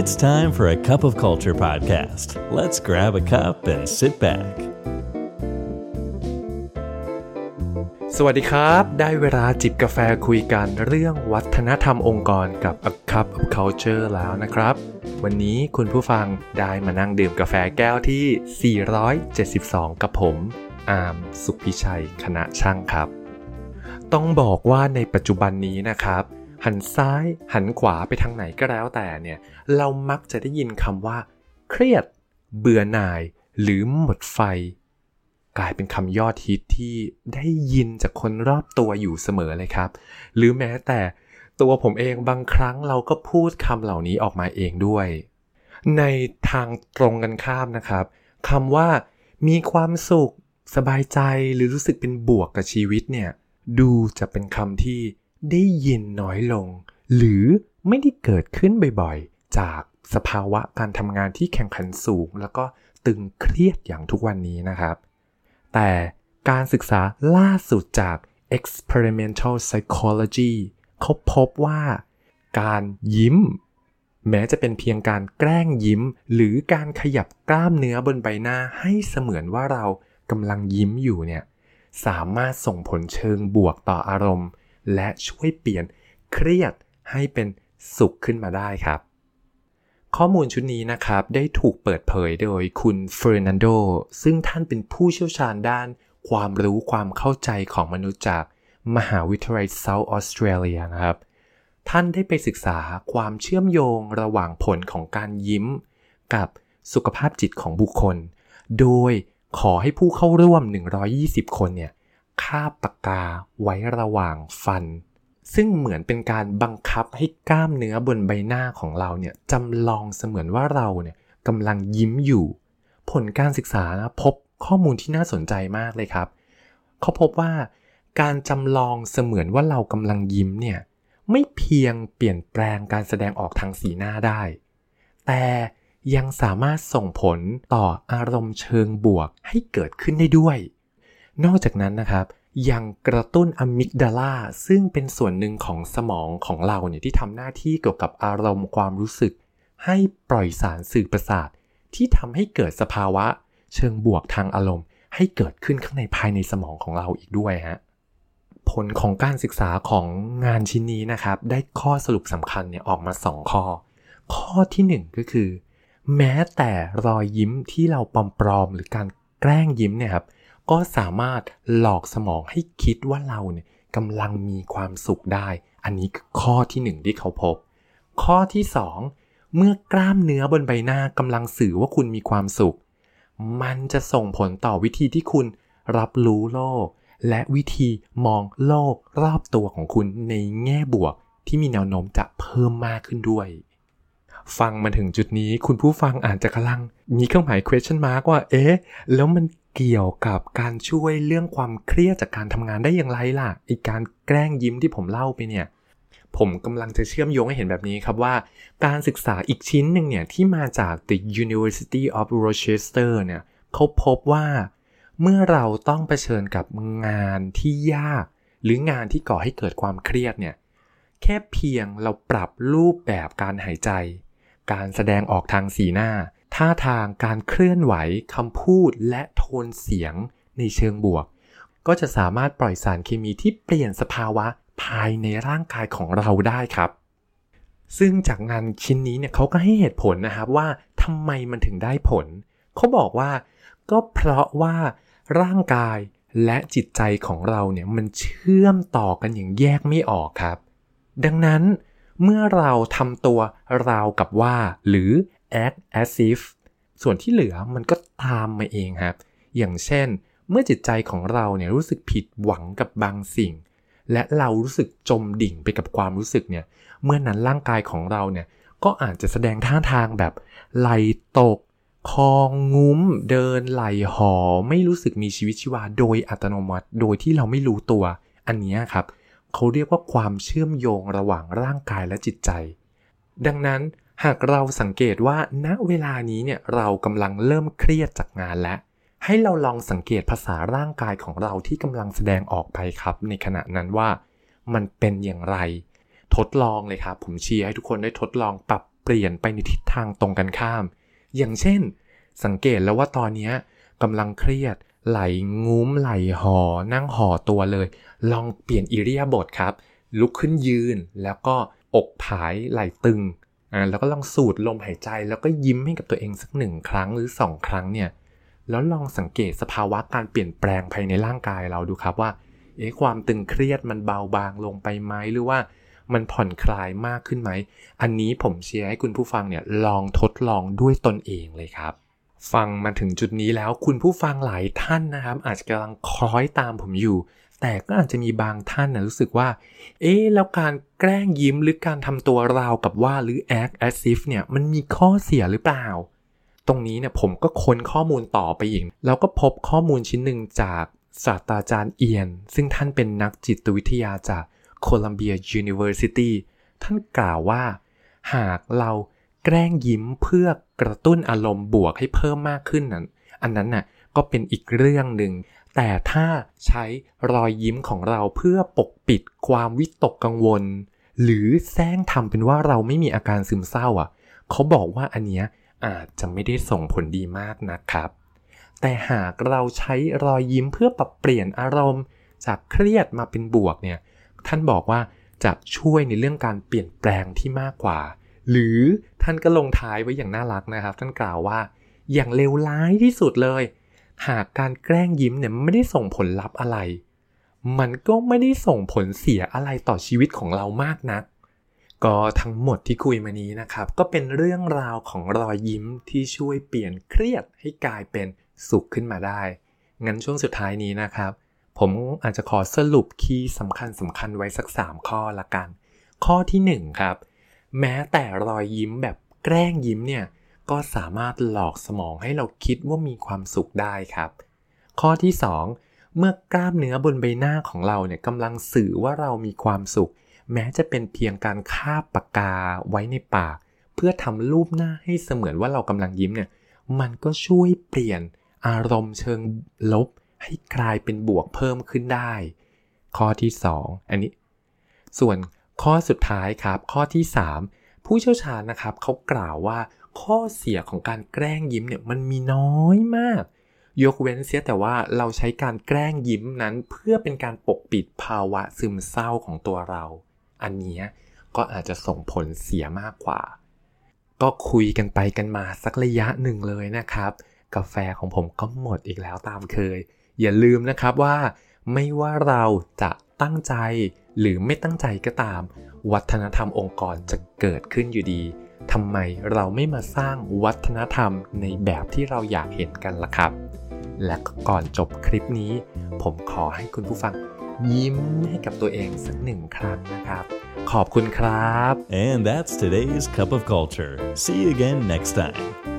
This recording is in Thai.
It's time for a cup of culture podcast. Let's grab a cup and sit back. สวัสดีครับ ได้เวลาจิบกาแฟคุยกันเรื่องวัฒนธรรมองค์กรกับ A Cup of Culture แล้วนะครับ วันนี้คุณผู้ฟังได้มานั่งดื่มกาแฟแก้วที่ 472 กับผม อาร์มสุขพิชัย คณะช่างครับ ต้องบอกว่าในปัจจุบันนี้นะครับ หันซ้าย หันขวาไปทางไหนก็แล้วแต่เนี่ย เรามักจะได้ยินคำว่า เครียด เบื่อหน่าย หรือหมดไฟ กลายเป็นคำยอดฮิตที่ได้ยินจากคนรอบตัวอยู่เสมอเลยครับ หรือแม้แต่ตัวผมเองบางครั้งเราก็พูดคำเหล่านี้ออกมาเองด้วย ในทางตรงกันข้ามนะครับคำว่ามีความสุข สบายใจหรือรู้สึกเป็นบวกกับชีวิตเนี่ย ดูจะเป็นคำที่ ได้ยินน้อยลง หรือไม่ได้เกิดขึ้นบ่อยๆ จากสภาวะการทำงานที่แข่งขันสูง แล้วก็ตึงเครียดอย่างทุกวันนี้นะครับ แต่การศึกษาล่าสุดจาก experimental psychology เขาพบว่าการยิ้ม แม้จะเป็นเพียงการแกล้งยิ้ม หรือการขยับกล้ามเนื้อบนใบหน้าให้เสมือนว่าเรากำลังยิ้มอยู่เนี่ยสามารถส่งผลเชิงบวกต่ออารมณ์ และช่วยเปลี่ยนเครียดให้เป็นสุขขึ้นมาได้ครับ ข้อมูลชุดนี้นะครับ ได้ถูกเปิดเผยโดยคุณเฟอร์นันโดซึ่งท่านเป็นผู้เชี่ยวชาญด้านความรู้ความเข้าใจของมนุษย์จากมหาวิทยาลัยเซาท์ออสเตรเลียนะครับ ท่านได้ไปศึกษาความเชื่อมโยงระหว่างผลของการยิ้ม กับสุขภาพจิตของบุคคล โดยขอให้ผู้เข้าร่วม 120 คนเนี่ย คาบปากกาไว้ระหว่างฟัน ซึ่งเหมือนเป็นการบังคับให้กล้ามเนื้อบนใบหน้าของเราเนี่ยจำลองเสมือนว่าเราเนี่ยกำลังยิ้มอยู่ ผลการศึกษานะพบข้อมูลที่น่าสนใจมากเลยครับ เขาพบว่าการจำลองเสมือนว่าเรากำลังยิ้มเนี่ยไม่เพียงเปลี่ยนแปลงการแสดงออกทางสีหน้าได้ แต่ยังสามารถส่งผลต่ออารมณ์เชิงบวกให้เกิดขึ้นได้ด้วย นอกจากนั้นนะครับ ยังกระตุ้นอะมิกดาลาซึ่งเป็นส่วนหนึ่งของสมองของเราเนี่ยที่ทำหน้าที่เกี่ยวกับอารมณ์ความรู้สึก ให้ปล่อยสารสื่อประสาท ที่ทำให้เกิดสภาวะ เชิงบวกทางอารมณ์ ให้เกิดขึ้นข้างในภายในสมองของเราอีกด้วยฮะผลของการศึกษาของงานชิ้นนี้นะครับ ได้ข้อสรุปสำคัญเนี่ยออกมา 2 ข้อ ข้อทีหนึ่1 ก็คือ แม้แต่รอยยิ้มที่เราปลอมๆหรือการแกล้งยิ้มเนี่ยครับ ก็สามารถหลอกสมองให้คิดว่าเราเนี่ยกำลังมีความสุขได้ อันนี้คือข้อที่หนึ่งที่เขาพบ ข้อที่สองเมื่อกล้ามเนื้อบนใบหน้ากำลังสื่อว่าคุณมีความสุข มันจะส่งผลต่อวิธีที่คุณรับรู้โลก และวิธีมองโลกรอบตัวของคุณในแง่บวกที่มีแนวโน้มจะเพิ่มมากขึ้นด้วย ฟังมาถึงจุดนี้ คุณผู้ฟังอาจจะกำลัง มีเครื่องหมาย question mark ว่า เอ๊ะ แล้วมันเกี่ยวกับการช่วยเรื่องความเครียดจากการทำงานได้อย่างไรล่ะไอการแกล้งยิ้มที่ผมเล่าไปเนี่ย ผมกำลังจะเชื่อมโยงให้เห็นแบบนี้ครับว่า การศึกษาอีกชิ้นหนึ่งเนี่ย ที่มาจาก The University of Rochester เนี่ยเขาพบว่า เมื่อเราต้องเผชิญกับงานที่ยาก หรืองานที่ก่อให้เกิดความเครียดเนี่ยแค่เพียงเราปรับรูปแบบการหายใจ การแสดงออกทางสีหน้า ท่าทางการเคลื่อนไหวคำพูดและโทนเสียงในเชิงบวก ก็จะสามารถปล่อยสารเคมีที่เปลี่ยนสภาวะภายในร่างกายของเราได้ครับ ซึ่งจากงานชิ้นนี้เนี่ยเขาก็ให้เหตุผลนะครับว่าทำไมมันถึงได้ผล เขาบอกว่าก็เพราะว่าร่างกายและจิตใจของเราเนี่ยมันเชื่อมต่อกันอย่างแยกไม่ออกครับ ดังนั้น เมื่อเราทำตัวราวกับว่า หรือ act as if ส่วนที่เหลือมันก็ตามมาเองครับ อย่างเช่น เมื่อจิตใจของเราเนี่ยรู้สึกผิดหวังกับบางสิ่ง และเรารู้สึกจมดิ่งไปกับความรู้สึกเนี่ย เมื่อนั้นร่างกายของเราเนี่ยก็อาจจะแสดงท่าทางแบบไหลตก คองงุ้ม เดินไหลหอ ไม่รู้สึกมีชีวิตชีวาโดยอัตโนมัติ โดยที่เราไม่รู้ตัว อันนี้ครับ เขาเรียกว่าความเชื่อมโยงระหว่างร่างกายและจิตใจ ดังนั้นหากเราสังเกตว่าณเวลานี้เนี่ยเรากำลังเริ่มเครียดจากงานแล้วให้เราลองสังเกตภาษาร่างกายของเราที่กำลังแสดงออกไปครับ ในขณะนั้นว่ามันเป็นอย่างไร ทดลองเลยครับ ผมเชียร์ให้ทุกคนได้ทดลองปรับเปลี่ยนไปในทิศทางตรงกันข้าม อย่างเช่น สังเกตแล้วว่าตอนนี้กำลังเครียด ไหลงุ้มไหลหอ นั่งห่อตัวเลย ลองเปลี่ยนอิริยาบถครับ ลุกขึ้นยืนแล้วก็อกผายไหลตึงอ่าแล้วก็ลองสูดลมหายใจ แล้วก็ยิ้มให้กับตัวเองสักหนึ่งครั้งหรือสองครั้งเนี่ยแล้วลองสังเกตสภาวะการเปลี่ยนแปลงภายในร่างกายเราดูครับว่าเอ๊ะความตึงเครียดมันเบาบางลงไปไหมหรือว่ามันผ่อนคลายมากขึ้นไหม อันนี้ผมเชียร์ให้คุณผู้ฟังเนี่ยลองทดลองด้วยตนเองเลยครับ ฟังมาถึงจุดนี้แล้วคุณผู้ฟังหลายท่านนะครับ อาจจะกำลังคล้อยตามผมอยู่ แต่ก็อาจจะมีบางท่านนะรู้สึกว่า เอ๊แล้วการแกล้งยิ้มหรือการทำตัวราวกับว่าหรือ act as if เนี่ยมันมีข้อเสียหรือเปล่า ตรงนี้เนี่ยผมก็ค้นข้อมูลต่อไปอีกแล้วก็พบข้อมูลชิ้นหนึ่งจากศาสตราจารย์เอียน ซึ่งท่านเป็นนักจิตวิทยาจาก Columbia University ท่านกล่าวว่า หากเรา แกล้งยิ้มเพื่อกระตุ้นอารมณ์บวกให้เพิ่มมากขึ้นนั้น อันนั้นน่ะก็เป็นอีกเรื่องหนึ่ง แต่ถ้าใช้รอยยิ้มของเราเพื่อปกปิดความวิตกกังวล หรือแสร้งทำเป็นว่าเราไม่มีอาการซึมเศร้าอะ เขาบอกว่าอันเนี้ยอาจจะไม่ได้ส่งผลดีมากนะครับ แต่หากเราใช้รอยยิ้มเพื่อปรับเปลี่ยนอารมณ์ จากเครียดมาเป็นบวกเนี่ย ท่านบอกว่าจะช่วยในเรื่องการเปลี่ยนแปลงที่มากกว่า หรือท่านก็ลงท้ายไว้อย่างน่ารักนะครับ ท่านกล่าวว่า อย่างเลวร้ายที่สุดเลย หากการแกล้งยิ้มเนี่ยไม่ได้ส่งผลลัพธ์อะไร มันก็ไม่ได้ส่งผลเสียอะไรต่อชีวิตของเรามากนัก ก็ทั้งหมดที่คุยมานี้นะครับ ก็เป็นเรื่องราวของรอยยิ้มที่ช่วยเปลี่ยนเครียดให้กลายเป็นสุขขึ้นมาได้ งั้นช่วงสุดท้ายนี้นะครับ ผมอาจจะขอสรุปคีย์สำคัญสำคัญไว้สัก 3 ข้อละกัน ข้อที่ 1 ครับ แม้แต่รอยยิ้มแบบแกล้งยิ้มเนี่ยก็สามารถหลอกสมองให้เราคิดว่ามีความสุขได้ครับ ข้อที่ 2 เมื่อกล้ามเนื้อบนใบหน้าของเราเนี่ยกำลังสื่อว่าเรามีความสุข แม้จะเป็นเพียงการคาบปากกาไว้ในปาก เพื่อทำรูปหน้าให้เสมือนว่าเรากำลังยิ้มเนี่ยมันก็ช่วยเปลี่ยนอารมณ์เชิงลบ ให้กลายเป็นบวกเพิ่มขึ้นได้ ข้อที่ 2 อันนี้ ส่วน ข้อสุดท้ายครับ ข้อที่ 3 ผู้เชี่ยวชาญนะครับเขากล่าวว่าข้อเสียของการแกล้งยิ้มเนี่ยมันมีน้อยมาก ยกเว้นเสียแต่ว่าเราใช้การแกล้งยิ้มนั้นเพื่อเป็นการปกปิดภาวะซึมเศร้าของตัวเรา อันนี้ก็อาจจะส่งผลเสียมากกว่า ก็คุยกันไปกันมาสักระยะหนึ่งเลยนะครับ กาแฟของผมก็หมดอีกแล้วตามเคย อย่าลืมนะครับว่า ไม่ว่าเราจะตั้งใจ หรือไม่ตั้งใจก็ตาม วัฒนธรรมองค์กรจะเกิดขึ้นอยู่ดีทำไมเราไม่มาสร้างวัฒนธรรมในแบบที่เราอยากเห็นกันล่ะครับ และก่อนจบคลิปนี้ ผมขอให้คุณผู้ฟังยิ้มให้กับตัวเองสักหนึ่งครั้งนะครับ ขอบคุณครับ And that's today's Cup of Culture. See you again next time.